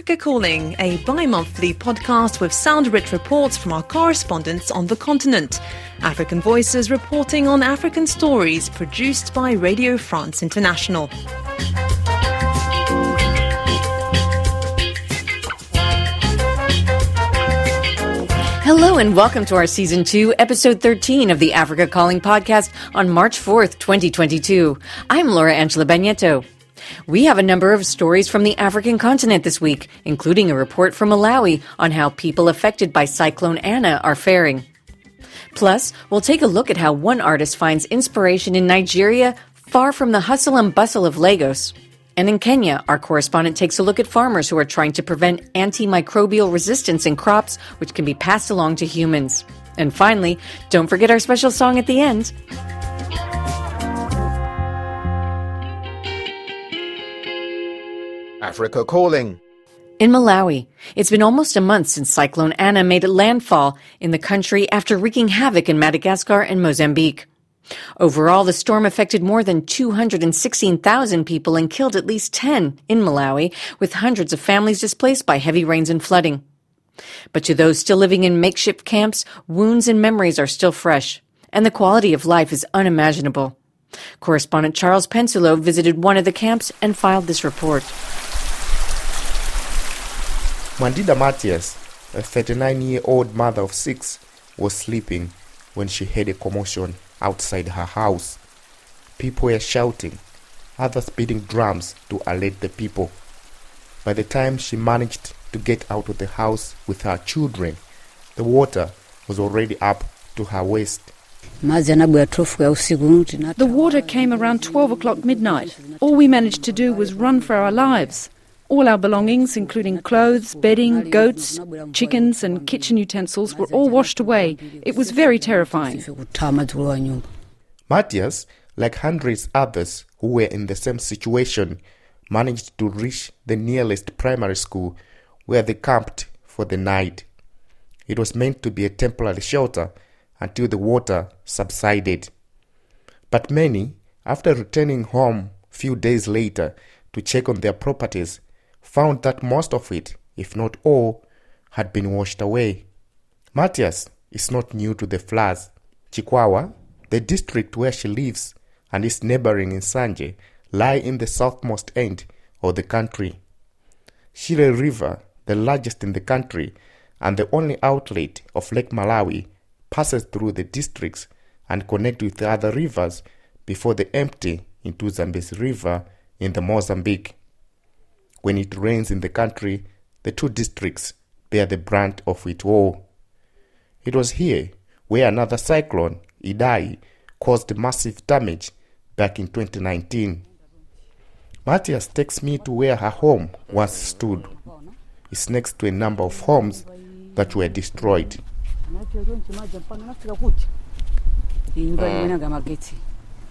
Africa Calling, a bi monthly podcast with sound rich reports from our correspondents on the continent. African Voices reporting on African stories produced by Radio France International. Hello and welcome to our season 2, episode 13 of the Africa Calling podcast on March 4th, 2022. I'm Laura Angela Bagnetto. We have a number of stories from the African continent this week, including a report from Malawi on how people affected by Cyclone Anna are faring. Plus, we'll take a look at how one artist finds inspiration in Nigeria, far from the hustle and bustle of Lagos. And in Kenya, our correspondent takes a look at farmers who are trying to prevent antimicrobial resistance in crops, which can be passed along to humans. And finally, don't forget our special song at the end. Africa Calling. In Malawi, it's been almost a month since Cyclone Anna made landfall in the country after wreaking havoc in Madagascar and Mozambique. Overall, the storm affected more than 216,000 people and killed at least 10 in Malawi, with hundreds of families displaced by heavy rains and flooding. But to those still living in makeshift camps, wounds and memories are still fresh, and the quality of life is unimaginable. Correspondent Charles Pensulo visited one of the camps and filed this report. Mandida Matias, a 39 year old mother of six, was sleeping when she heard a commotion outside her house. People were shouting, others beating drums to alert the people. By the time she managed to get out of the house with her children, the water was already up to her waist. The water came around 12 o'clock midnight. All we managed to do was run for our lives. All our belongings, including clothes, bedding, goats, chickens, and kitchen utensils, were all washed away. It was very terrifying. Matthias, like hundreds others who were in the same situation, managed to reach the nearest primary school where they camped for the night. It was meant to be a temporary shelter until the water subsided. But many, after returning home a few days later to check on their properties, found that most of it, if not all, had been washed away. Matthias is not new to the floods. Chikwawa, the district where she lives, and its neighboring Nsanje, lie in the southmost end of the country. Shire River, the largest in the country and the only outlet of Lake Malawi, passes through the districts and connect with the other rivers before they empty into Zambezi River in the Mozambique. When it rains in the country, the two districts bear the brunt of it all. It was here where another cyclone, Idai, caused massive damage back in 2019. Matthias takes me to where her home once stood. It's next to a number of homes that were destroyed.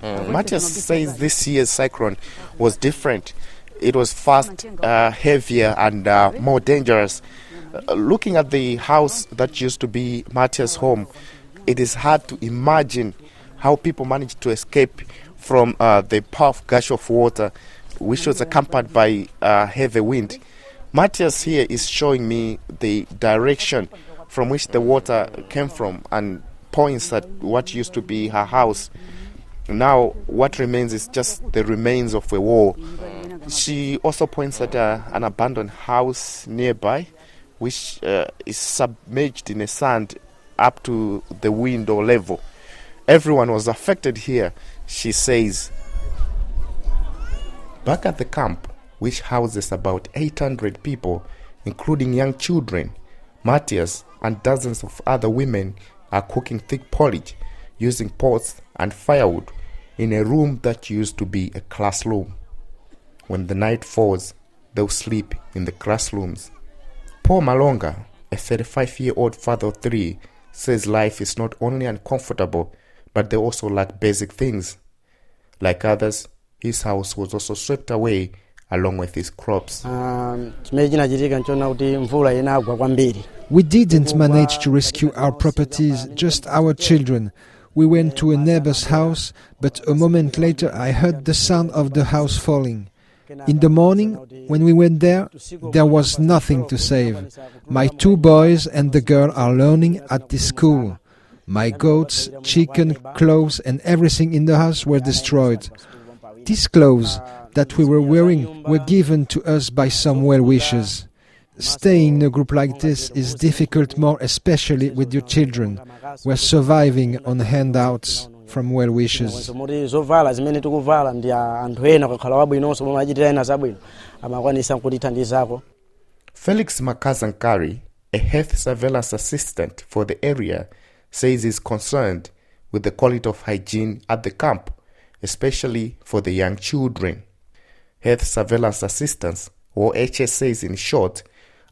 Mm. Matthias says this year's cyclone was different it was fast, uh, heavier, and uh, more dangerous. Uh, looking at the house that used to be Matthias' home, it is hard to imagine how people managed to escape from uh, the powerful gush of water, which was accompanied by uh, heavy wind. Matthias here is showing me the direction from which the water came from and points at what used to be her house. Now, what remains is just the remains of a wall. She also points at uh, an abandoned house nearby, which uh, is submerged in the sand up to the window level. Everyone was affected here, she says. Back at the camp, which houses about 800 people, including young children, Matthias and dozens of other women are cooking thick porridge using pots and firewood in a room that used to be a classroom. When the night falls, they'll sleep in the classrooms. Paul Malonga, a 35 year old father of three, says life is not only uncomfortable, but they also lack basic things. Like others, his house was also swept away along with his crops. Um, we didn't manage to rescue our properties, just our children. We went to a neighbor's house, but a moment later I heard the sound of the house falling. In the morning, when we went there, there was nothing to save. My two boys and the girl are learning at this school. My goats, chicken, clothes, and everything in the house were destroyed. These clothes that we were wearing were given to us by some well wishers. Staying in a group like this is difficult, more especially with your children. We're surviving on handouts from well wishers. zovala zimene tikuvala ndi anthu ena kakhala wabwinonso momwe achitira ena zabwino amakwanisa kutithandizako Felix Makazankari, a health surveillance assistant for the area, says he's concerned with the quality of hygiene at the camp, especially for the young children. Health surveillance assistants, or HSAs in short,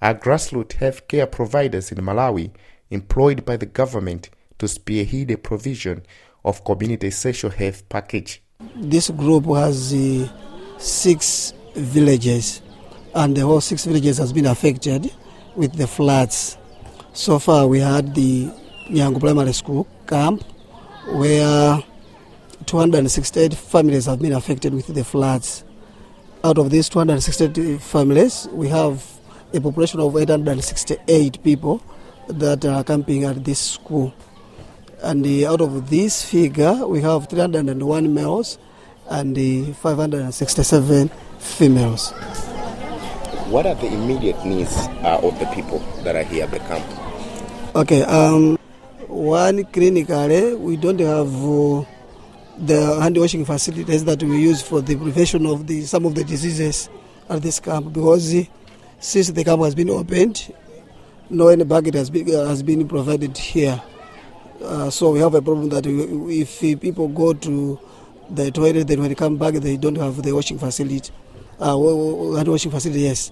are grassroots health care providers in Malawi employed by the government to spearhead the provision of community social health package. This group has uh, six villages, and the whole six villages has been affected with the floods. So far, we had the Nyangu Primary School camp, where 268 families have been affected with the floods. Out of these 268 families, we have a population of 868 people that are camping at this school. And uh, out of this figure, we have 301 males and uh, 567 females. What are the immediate needs uh, of the people that are here at the camp? Okay, um, one clinically, we don't have uh, the hand washing facilities that we use for the prevention of the some of the diseases at this camp because uh, since the camp has been opened, no any bucket has been uh, has been provided here. Uh, so we have a problem that if people go to the toilet, then when they come back, they don't have the washing facility, uh, washing facility. Yes,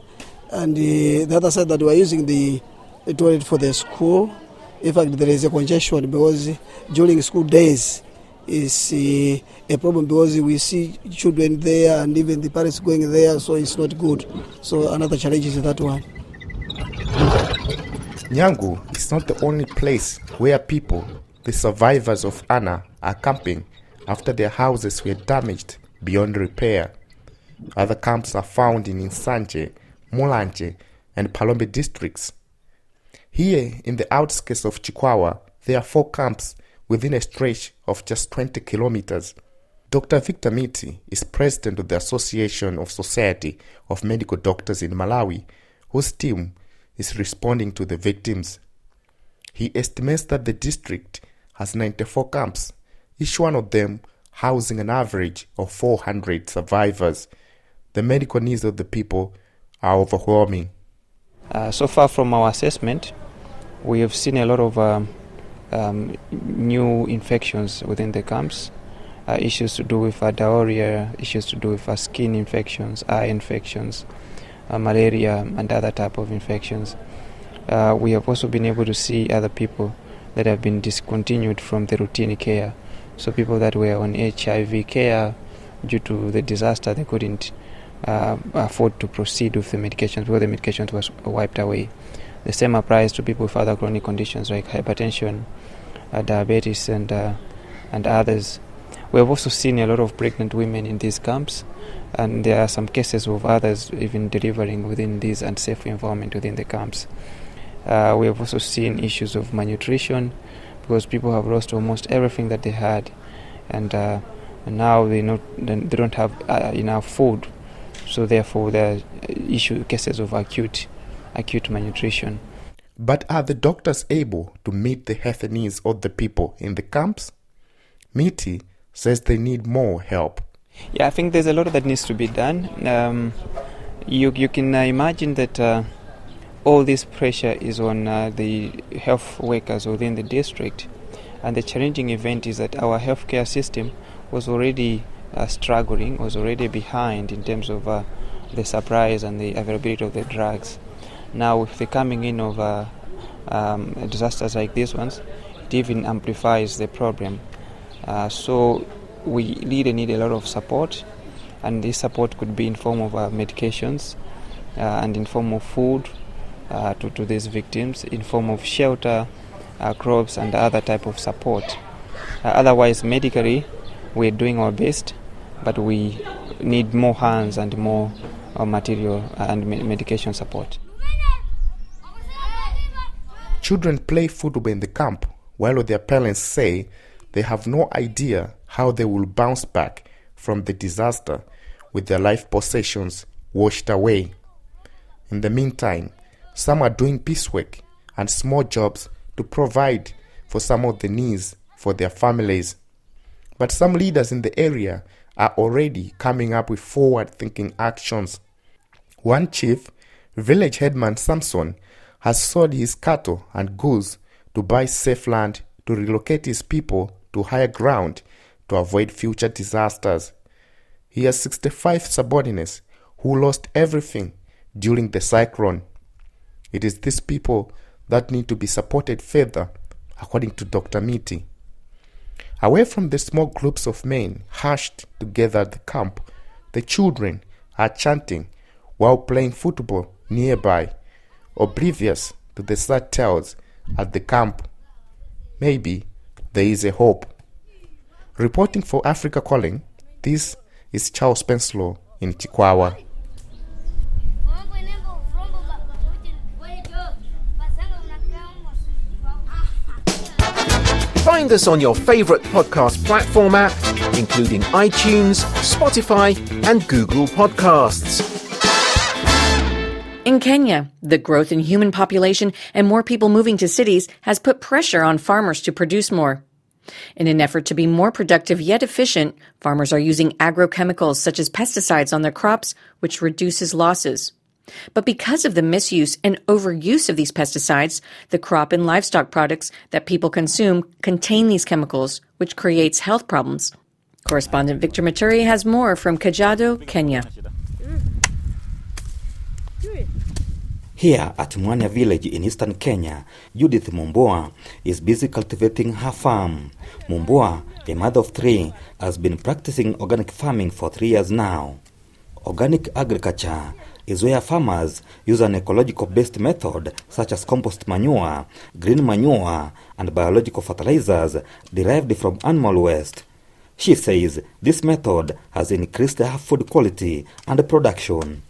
and uh, the other side that we are using the, the toilet for the school. In fact, there is a congestion because during school days is uh, a problem because we see children there and even the parents going there, so it's not good. So another challenge is that one. Nyangu is not the only place where people, the survivors of Anna, are camping after their houses were damaged beyond repair. Other camps are found in Insanje, Mulanje, and Palombe districts. Here, in the outskirts of Chikwawa, there are four camps within a stretch of just 20 kilometers. Dr. Victor Miti is president of the Association of Society of Medical Doctors in Malawi, whose team is responding to the victims. He estimates that the district has 94 camps, each one of them housing an average of 400 survivors. The medical needs of the people are overwhelming. Uh, so far from our assessment, we have seen a lot of um, um, new infections within the camps. Uh, issues to do with uh, diarrhea, issues to do with uh, skin infections, eye infections, malaria, and other type of infections. Uh, we have also been able to see other people that have been discontinued from the routine care. So people that were on HIV care due to the disaster, they couldn't uh, afford to proceed with the medications because the medications was wiped away. The same applies to people with other chronic conditions like hypertension, uh, diabetes, and uh, and others. We have also seen a lot of pregnant women in these camps, and there are some cases of others even delivering within this unsafe environment within the camps. Uh, we have also seen issues of malnutrition because people have lost almost everything that they had, and, uh, now they not they don't have uh, enough food, so therefore there are issue cases of acute acute malnutrition. But are the doctors able to meet the health needs of the people in the camps? Miti says they need more help. Yeah, I think there's a lot that needs to be done. Um, you you can uh, imagine that uh, all this pressure is on uh, the health workers within the district, and the challenging event is that our healthcare system was already uh, struggling, was already behind in terms of uh, the supplies and the availability of the drugs. Now, with the coming in of uh, um, disasters like these ones, it even amplifies the problem. Uh, so we really need a lot of support, and this support could be in form of uh, medications uh, and in form of food uh, to, to these victims, in form of shelter, uh, crops, and other type of support. Otherwise, medically, we're doing our best, but we need more hands and more material and medication support. Children play football in the camp while their parents say they have no idea how they will bounce back from the disaster with their life possessions washed away. In the meantime, some are doing piecework and small jobs to provide for some of the needs for their families. But some leaders in the area are already coming up with forward thinking actions. One chief, village headman Samson, has sold his cattle and goods to buy safe land to relocate his people to higher ground to avoid future disasters. He has 65 subordinates who lost everything during the cyclone. It is these people that need to be supported further, according to Dr. Miti. Away from the small groups of men hushed together at the camp, the children are chanting while playing football nearby, oblivious to the sad tales at the camp. Maybe there is a hope. Reporting for Africa Calling, this is Charles Pensulo in Chikwawa. Find us on your favourite podcast platform app, including iTunes, Spotify, and Google Podcasts. In Kenya, the growth in human population and more people moving to cities has put pressure on farmers to produce more. In an effort to be more productive yet efficient, farmers are using agrochemicals such as pesticides on their crops, which reduces losses. But because of the misuse and overuse of these pesticides, the crop and livestock products that people consume contain these chemicals, which creates health problems. Correspondent Victor Muturi has more from Kajiado, Kenya. Here at Mwanya village in eastern Kenya, Judith Mumboa is busy cultivating her farm. Mumboa, a mother of three, has been practicing organic farming for three years now. Organic agriculture is where farmers use an ecological based method such as compost manure, green manure, and biological fertilizers derived from animal waste. She says this method has increased her food quality and production.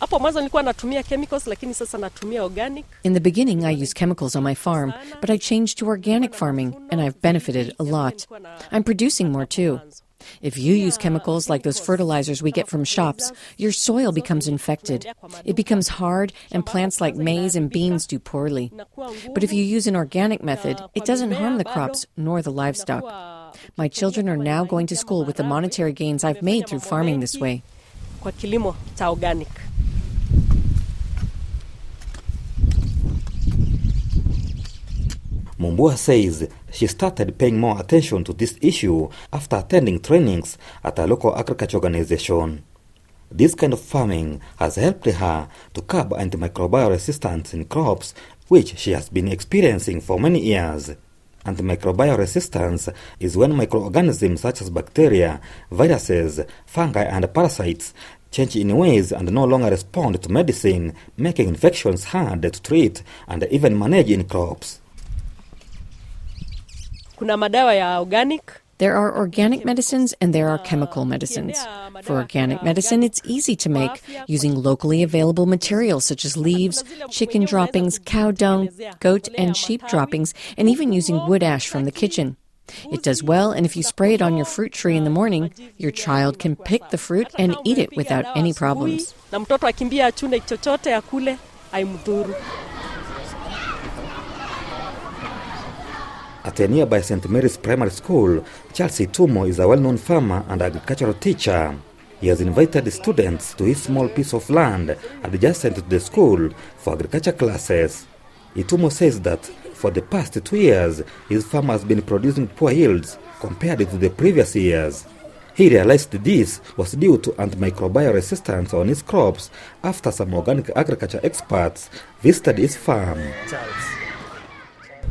Hapo mwanzo nilikuwa natumia chemicals lakini sasa natumia organic. In the beginning I used chemicals on my farm, but I changed to organic farming and I've benefited a lot. I'm producing more too. If you use chemicals like those fertilizers we get from shops, your soil becomes infected. It becomes hard, and plants like maize and beans do poorly. But if you use an organic method, it doesn't harm the crops nor the livestock. My children are now going to school with the monetary gains I've made through farming this way. Kwa kilimo cha organic. Mumbua says she started paying more attention to this issue after attending trainings at a local agriculture organization. This kind of farming has helped her to curb antimicrobial resistance in crops, which she has been experiencing for many years. Antimicrobial resistance is when microorganisms such as bacteria, viruses, fungi, and parasites change in ways and no longer respond to medicine, making infections hard to treat and even manage in crops. Kuna madawa ya organic. There are organic medicines and there are chemical medicines. For organic medicine, it's easy to make using locally available materials such as leaves, chicken droppings, cow dung, goat and sheep droppings, and even using wood ash from the kitchen. It does well, and if you spray it on your fruit tree in the morning, your child can pick the fruit and eat it without any problems. At a nearby St. Mary's Primary School, Charles Itumo is a well known farmer and agricultural teacher. He has invited students to his small piece of land adjacent to the school for agriculture classes. Itumo says that for the past two years, his farm has been producing poor yields compared to the previous years. He realized this was due to antimicrobial resistance on his crops after some organic agriculture experts visited his farm.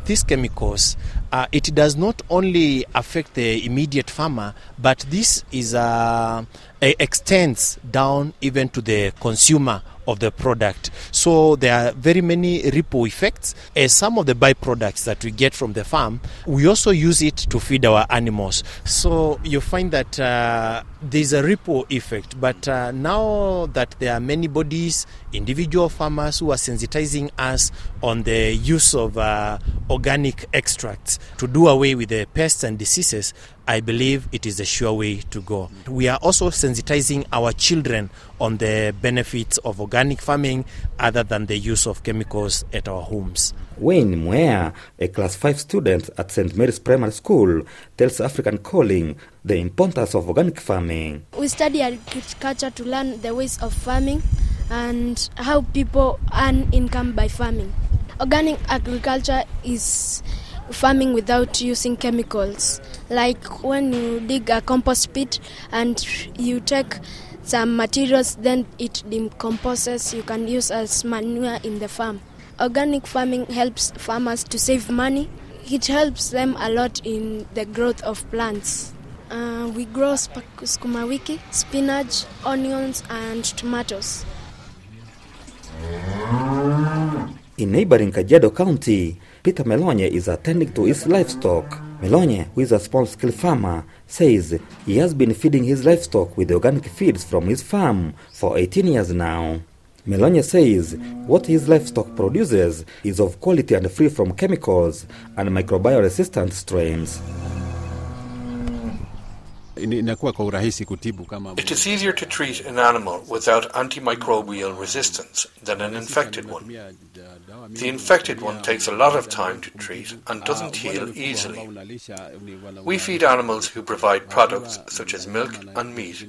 these chemicals, uh, it does not only affect the immediate farmer, but this is uh, extends down even to the consumer of the product. So there are very many ripple effects. As some of the byproducts that we get from the farm, we also use it to feed our animals. So you find that uh, there's a ripple effect. But uh, now that there are many bodies, individual farmers who are sensitizing us on the use of uh, organic extracts to do away with the pests and diseases, I believe it is a sure way to go. We are also sensitizing our children on the benefits of organic farming other than the use of chemicals at our homes. Wayne Mwea, a class 5 student at St. Mary's Primary School, tells African Calling the importance of organic farming. We study agriculture to learn the ways of farming and how people earn income by farming. Organic agriculture is farming without using chemicals. Like when you dig a compost pit and you take some materials, then it decomposes, you can use as manure in the farm. Organic farming helps farmers to save money. It helps them a lot in the growth of plants. Uh, we grow sukuma wiki, spinach, onions, and tomatoes. In neighboring Kajedo County, Peter Melonye is attending to his livestock. Melonye, who is a small-scale farmer, says he has been feeding his livestock with organic feeds from his farm for 18 years now. Melonye says what his livestock produces is of quality and free from chemicals and microbial-resistant strains. Inakuwa kwa urahisi kutibu kama It is easier to treat an animal without antimicrobial resistance than an infected one. The infected one takes a lot of time to treat and doesn't heal easily. We feed animals who provide products such as milk and meat.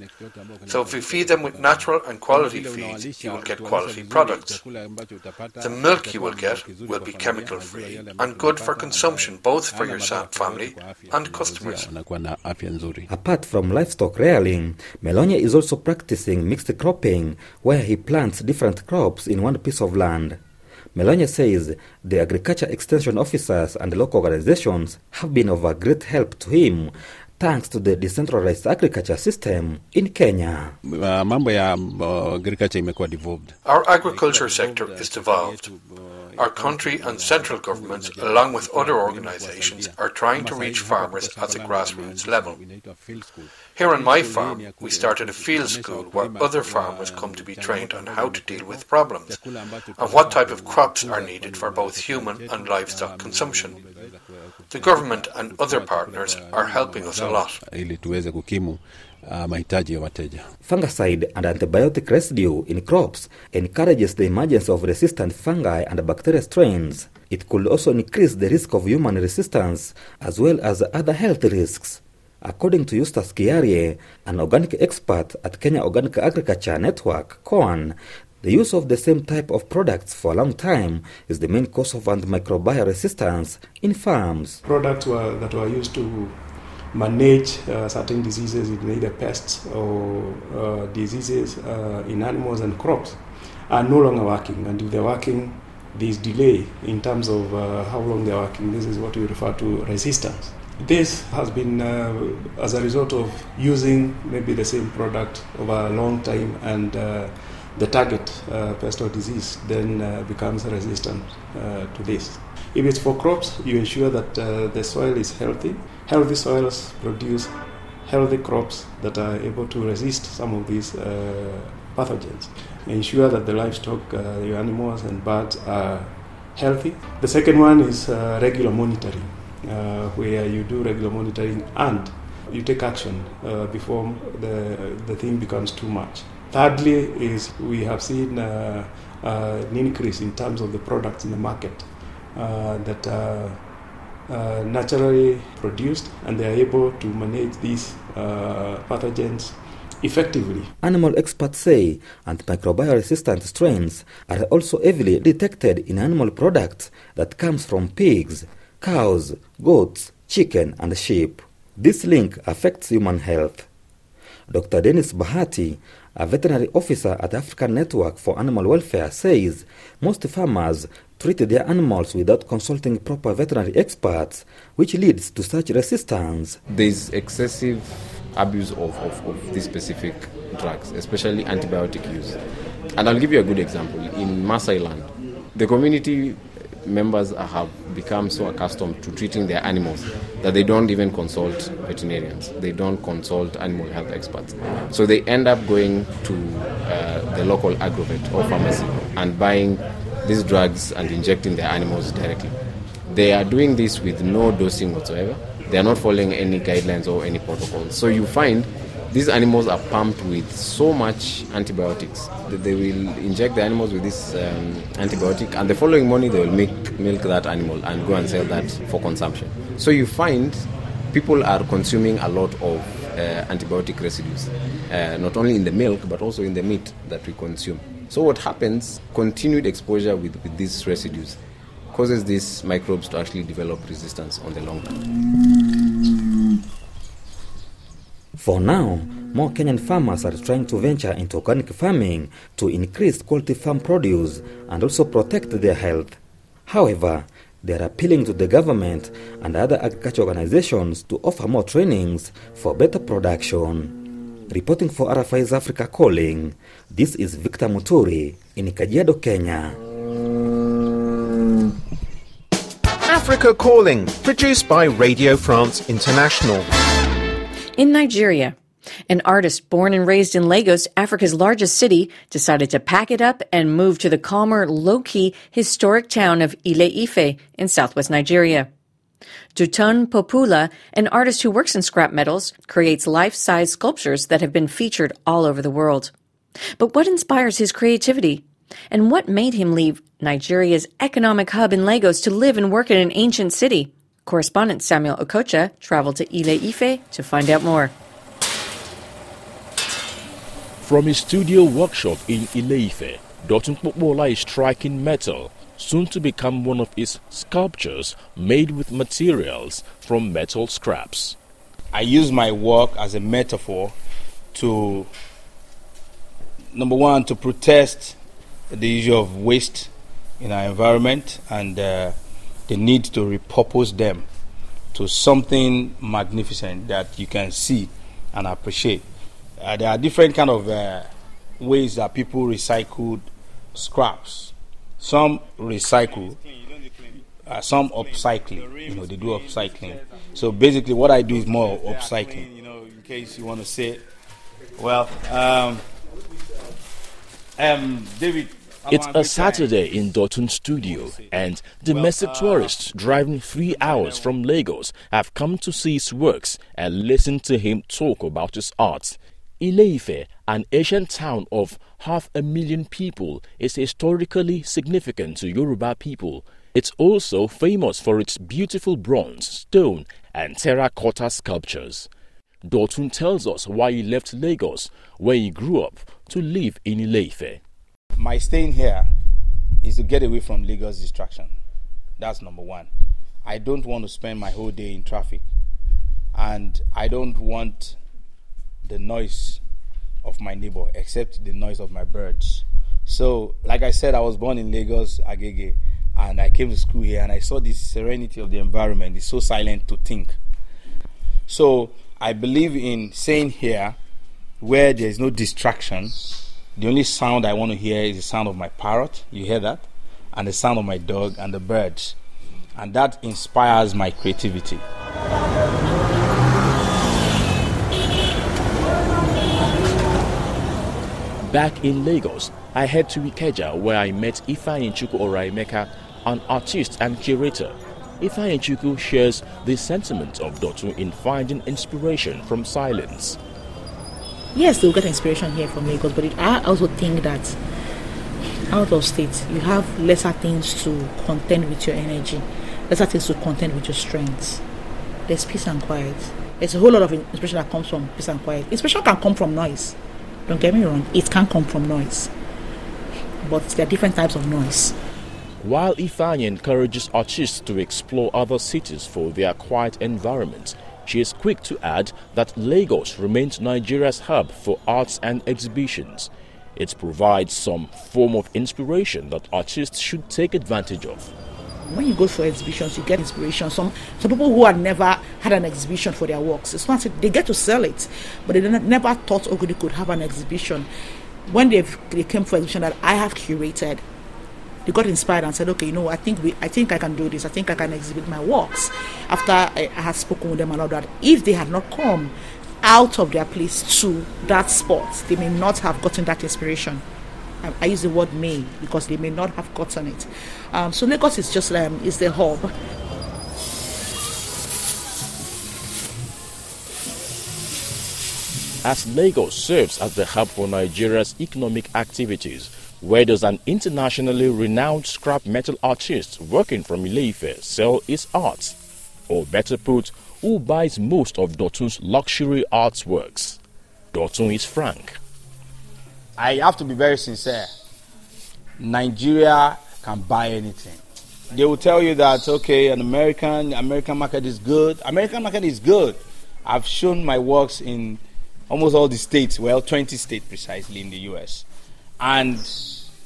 So if we feed them with natural and quality feeds, you will get quality products. The milk you will get will be chemical free and good for consumption both for your family and customers. Apart from livestock rearing, Melonia is also practicing mixed cropping, where he plants different crops in one piece of land. Melonye says the agriculture extension officers and local organizations have been of a great help to him thanks to the decentralized agriculture system in Kenya. Uh, mambo ya uh, agriculture imekuwa devolved. Our agriculture sector is devolved. Our country and central governments, along with other organisations, are trying to reach farmers at the grassroots level. Here on my farm, we started a field school where other farmers come to be trained on how to deal with problems and what type of crops are needed for both human and livestock consumption. The government and other partners are helping us a lot. ili tuweze kukimu uh, mahitaji ya wateja. Fungicide and antibiotic residue in crops encourages the emergence of resistant fungi and bacteria strains. It could also increase the risk of human resistance as well as other health risks. According to Eustace Kiarie, an organic expert at Kenya Organic Agriculture Network, COAN, the use of the same type of products for a long time is the main cause of antimicrobial resistance in farms. Products were, that were used to manage uh, certain diseases in either pests or uh, diseases uh, in animals and crops are no longer working. And if they're working, there's delay in terms of uh, how long they're working. This is what we refer to resistance. This has been uh, as a result of using maybe the same product over a long time and uh, the target uh, pest or disease then uh, becomes resistant uh, to this. If it's for crops, you ensure that uh, the soil is healthy. Healthy soils produce healthy crops that are able to resist some of these uh, pathogens. Ensure that the livestock, uh, your animals and birds are healthy. The second one is regular monitoring, where you do regular monitoring and you take action before the, the thing becomes too much. Thirdly, is we have seen uh, uh, an increase in terms of the products in the market uh, that are uh, naturally produced and they are able to manage these uh, pathogens effectively. Animal experts say antimicrobial resistant strains are also heavily detected in animal products that comes from pigs, cows, goats, chicken and sheep. This link affects human health. Dr. Dennis Bahati, a veterinary officer at African Network for Animal Welfare, says most farmers treat their animals without consulting proper veterinary experts, which leads to such resistance. There is excessive abuse of, of, of these specific drugs, especially antibiotic use. And I'll give you a good example. In Maasai land, the community members have become so accustomed to treating their animals that they don't even consult veterinarians. They don't consult animal health experts. So they end up going to uh, the local agrovet or pharmacy and buying these drugs and injecting their animals directly. They are doing this with no dosing whatsoever. They are not following any guidelines or any protocols. So you find these animals are pumped with so much antibiotics that they will inject the animals with this um, antibiotic and the following morning they will milk, milk that animal and go and sell that for consumption. So you find people are consuming a lot of uh, antibiotic residues uh, not only in the milk but also in the meat that we consume. So what happens continued exposure with, with these residues causes these microbes to actually develop resistance on the long run For now, more Kenyan farmers are trying to venture into organic farming to increase quality farm produce and also protect their health. However, they are appealing to the government and other agriculture organizations to offer more trainings for better production. Reporting for RFI's Africa Calling, this is Victor Muturi in Kajiado, Kenya. Africa Calling, produced by Radio France International. In Nigeria, an artist born and raised in Lagos, Africa's largest city, decided to pack it up and move to the calmer, low-key, historic town of Ile-Ife in southwest Nigeria. Dotun Popola, an artist who works in scrap metals, creates life-size sculptures that have been featured all over the world. But what inspires his creativity? And what made him leave Nigeria's economic hub in Lagos to live and work in an ancient city? Correspondent Samuel Okocha traveled to Ile Ife to find out more. From his studio workshop in Ile Ife, Dotun Popola is striking metal, soon to become one of his sculptures made with materials from metal scraps. I use my work as a metaphor to, number one, to protest the issue of waste in our environment and uh, the need to repurpose them to something magnificent that you can see and appreciate. Uh, there are different kind of uh, ways that people recycle scraps. Some recycle, uh, some upcycling. You know, they do upcycling. So basically, what I do is more upcycling. You know, in case you want to say, well, um, um, David. It's a Saturday in Dotun Studio, and domestic tourists driving three hours from Lagos have come to see his works and listen to him talk about his art. Ileife, an ancient town of half a million people, is historically significant to Yoruba people. It's also famous for its beautiful bronze, stone, and terracotta sculptures. Dotun tells us why he left Lagos, where he grew up, to live in Ileife my staying here is to get away from Lagos distraction. That's number one. I don't want to spend my whole day in traffic. And I don't want the noise of my neighbor, except the noise of my birds. So, like I said, I was born in Lagos, Agege, and I came to school here and I saw the serenity of the environment. It's so silent to think. So, I believe in staying here where there is no distraction the only sound I want to hear is the sound of my parrot. You hear that? And the sound of my dog and the birds. And that inspires my creativity. Back in Lagos, I head to Ikeja where I met Ifeanyi Chukwu Oraimeka, an artist and curator. Ifeanyi Chukwu shares the sentiment of Dotun in finding inspiration from silence yes, they'll get inspiration here from Lagos, but it, I also think that out of state, you have lesser things to contend with your energy, lesser things to contend with your strengths. There's peace and quiet. There's a whole lot of inspiration that comes from peace and quiet. Inspiration can come from noise. Don't get me wrong, it can come from noise. But there are different types of noise. While Ifeanyi encourages artists to explore other cities for their quiet environment, she is quick to add that Lagos remains Nigeria's hub for arts and exhibitions. It provides some form of inspiration that artists should take advantage of. When you go for exhibitions, you get inspiration. Some some people who had never had an exhibition for their works, it's not they get to sell it, but they never thought oh, okay they could have an exhibition. when they they came for exhibition that I have curated, they got inspired and said, okay, you know, I think we, I think I can do this. I think I can exhibit my works. After I, I had spoken with them and all that, if they had not come out of their place to that spot, they may not have gotten that inspiration. I, I use the word may because they may not have gotten it. Um, so Lagos is just um, is the hub. As Lagos serves as the hub for Nigeria's economic activities, where does an internationally renowned scrap metal artist working from Ileife sell his art? Or better put, who buys most of Dotun's luxury artworks? Dotun is frank. I have to be very sincere. Nigeria can buy anything. They will tell you that okay, an American American market is good. American market is good. I've shown my works in almost all the states, well, 20 states precisely in the US. And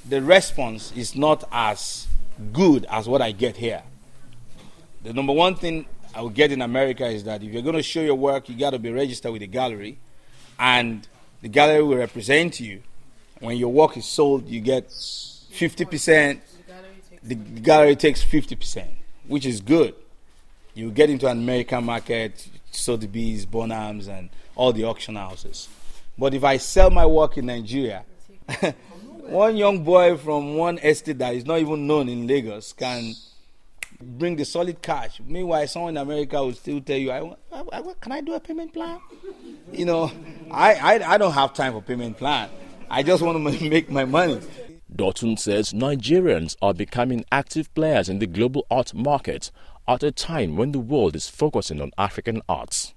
the response is not as good as what I get here. The number one thing I will get in America is that if you're going to show your work, you got to be registered with the gallery, and the gallery will represent you. When your work is sold, you get 50%. The gallery takes 50%, which is good. You get into an American market, Sotheby's, Bonhams, and all the auction houses. But if I sell my work in Nigeria, one young boy from one estate that is not even known in Lagos can bring the solid cash. Meanwhile, someone in America will still tell you, I, I, I, "Can I do a payment plan?" You know, I, I I don't have time for payment plan. I just want to make my money. Dotun says Nigerians are becoming active players in the global art market at a time when the world is focusing on African arts.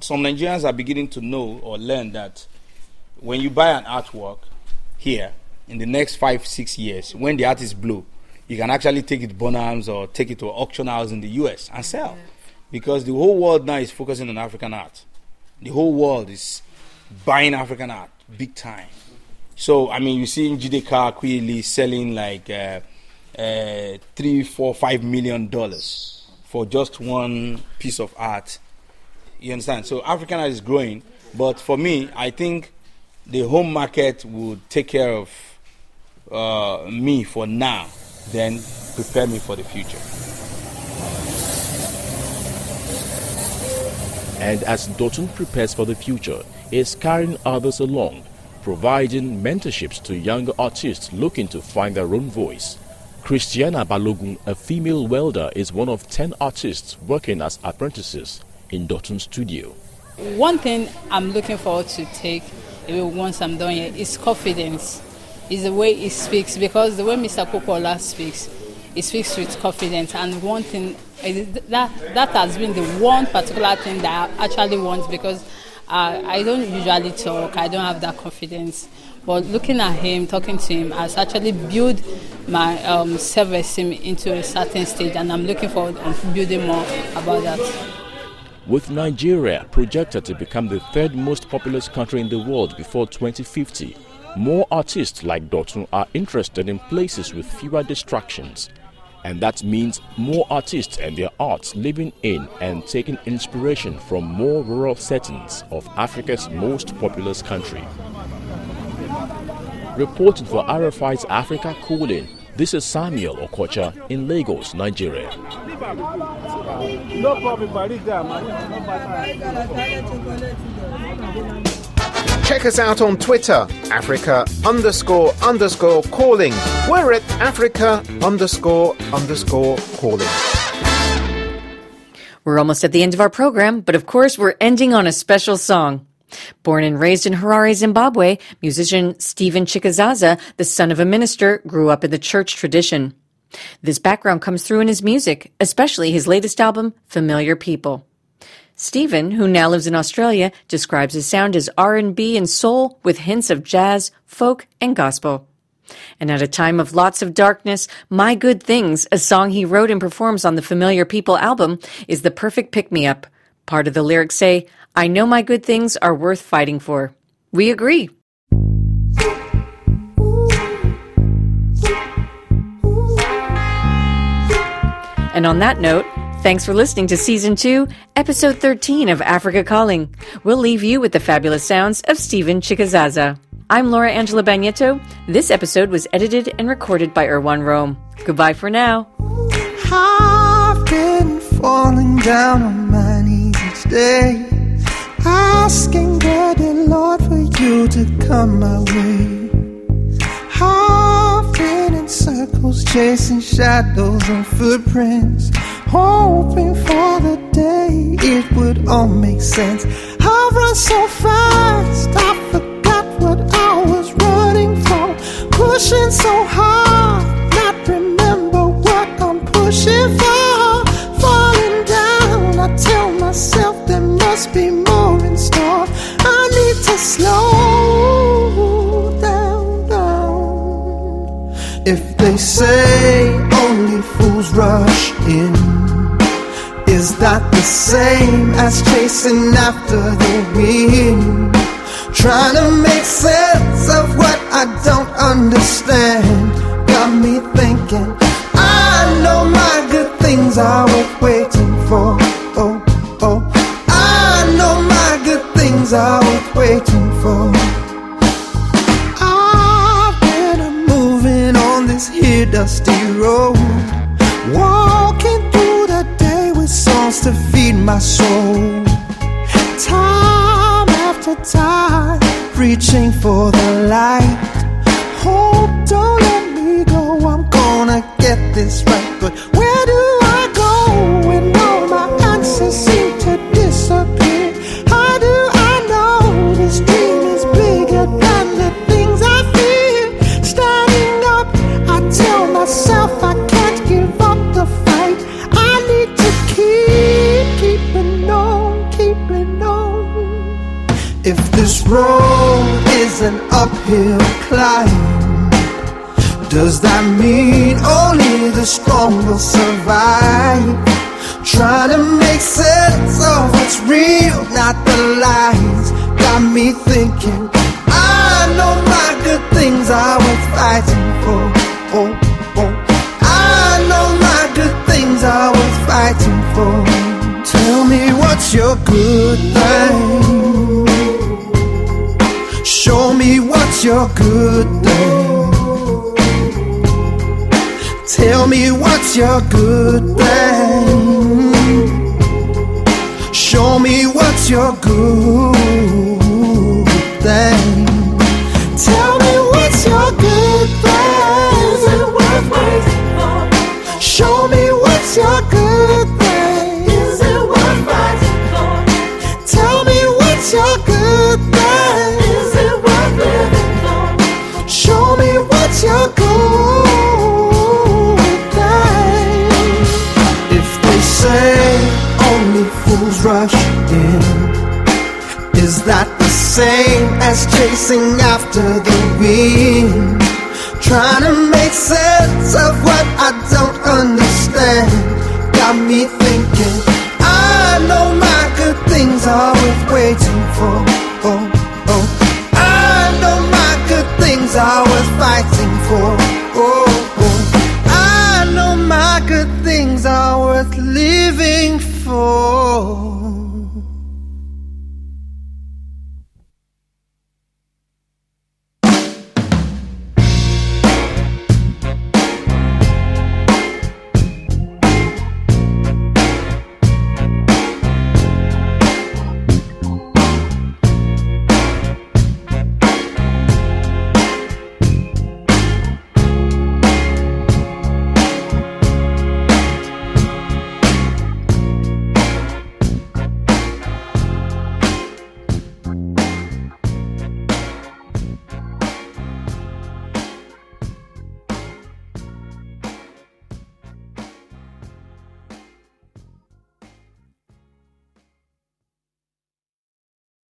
Some Nigerians are beginning to know or learn that when you buy an artwork here, in the next five, six years, when the artist blow, you can actually take it to Bonhams or take it to auction house in the US and sell. Because the whole world now is focusing on African art. The whole world is buying African art big time. So, I mean, you see Njideka Akunyili selling like uh, uh, three, four, five million dollars for just one piece of art. You understand? So, African art is growing. But for me, I think the home market would take care of uh, me for now, then prepare me for the future. And as Dotun prepares for the future, he is carrying others along, providing mentorships to younger artists looking to find their own voice. Christiana Balogun, a female welder, is one of 10 artists working as apprentices in Dotun studio. One thing I'm looking forward to take once I'm done here is confidence. Is the way he speaks because the way Mr. Kokola speaks, he speaks with confidence. And one thing that that has been the one particular thing that I actually want because uh, I don't usually talk. I don't have that confidence. But looking at him, talking to him, has actually built my um, self-esteem into a certain stage, and I'm looking forward to building more about that. With Nigeria projected to become the third most populous country in the world before 2050, more artists like Dotun are interested in places with fewer distractions. And that means more artists and their arts living in and taking inspiration from more rural settings of Africa's most populous country. Reporting for RFI's Africa Calling, this is Samuel Okocha in Lagos, Nigeria. Check us out on Twitter, Africa underscore underscore calling. We're at Africa underscore underscore calling. We're almost at the end of our program, but of course, we're ending on a special song. Born and raised in Harare, Zimbabwe, musician Stephen Chikazaza, the son of a minister, grew up in the church tradition. This background comes through in his music, especially his latest album, Familiar People. Stephen, who now lives in Australia, describes his sound as R&B and soul with hints of jazz, folk, and gospel. And at a time of lots of darkness, My Good Things, a song he wrote and performs on the Familiar People album, is the perfect pick-me-up. Part of the lyrics say, I know my good things are worth fighting for. We agree. And on that note, thanks for listening to Season 2, Episode 13 of Africa Calling. We'll leave you with the fabulous sounds of Stephen Chikazaza. I'm Laura Angela Bagnetto. This episode was edited and recorded by Erwan Rome. Goodbye for now. I've been falling down on my knees each day, asking the Lord for you to come my way. I've been in circles, chasing shadows and footprints, hoping for the day it would all make sense. I've run so fast, I forgot what I was running from, pushing so hard, not remember what I'm pushing for. Slow down, down. If they say only fools rush in, is that the same as chasing after the wind? Trying to make sense of what I don't understand. Got me thinking, I know my good things are worth waiting for. Oh, oh, I know my good things are worth waiting for. I've been moving on this here dusty road, walking through the day with songs to feed my soul. Time after time, reaching for the light. Hope don't let me go. I'm gonna get this right, but where do I go when all my answers seem road is an uphill climb, does that mean only the strong will survive? Trying to make sense of what's real, not the lies. Got me thinking, I know my good things are worth fighting for. Oh, oh. I know my good things are worth fighting for. Tell me what's your good thing. Your good thing. Tell me what's your good thing. Show me what's your good thing. Is that the same as chasing after the wind? Trying to make sense of what I don't understand. Got me thinking, I know my good things are worth waiting for.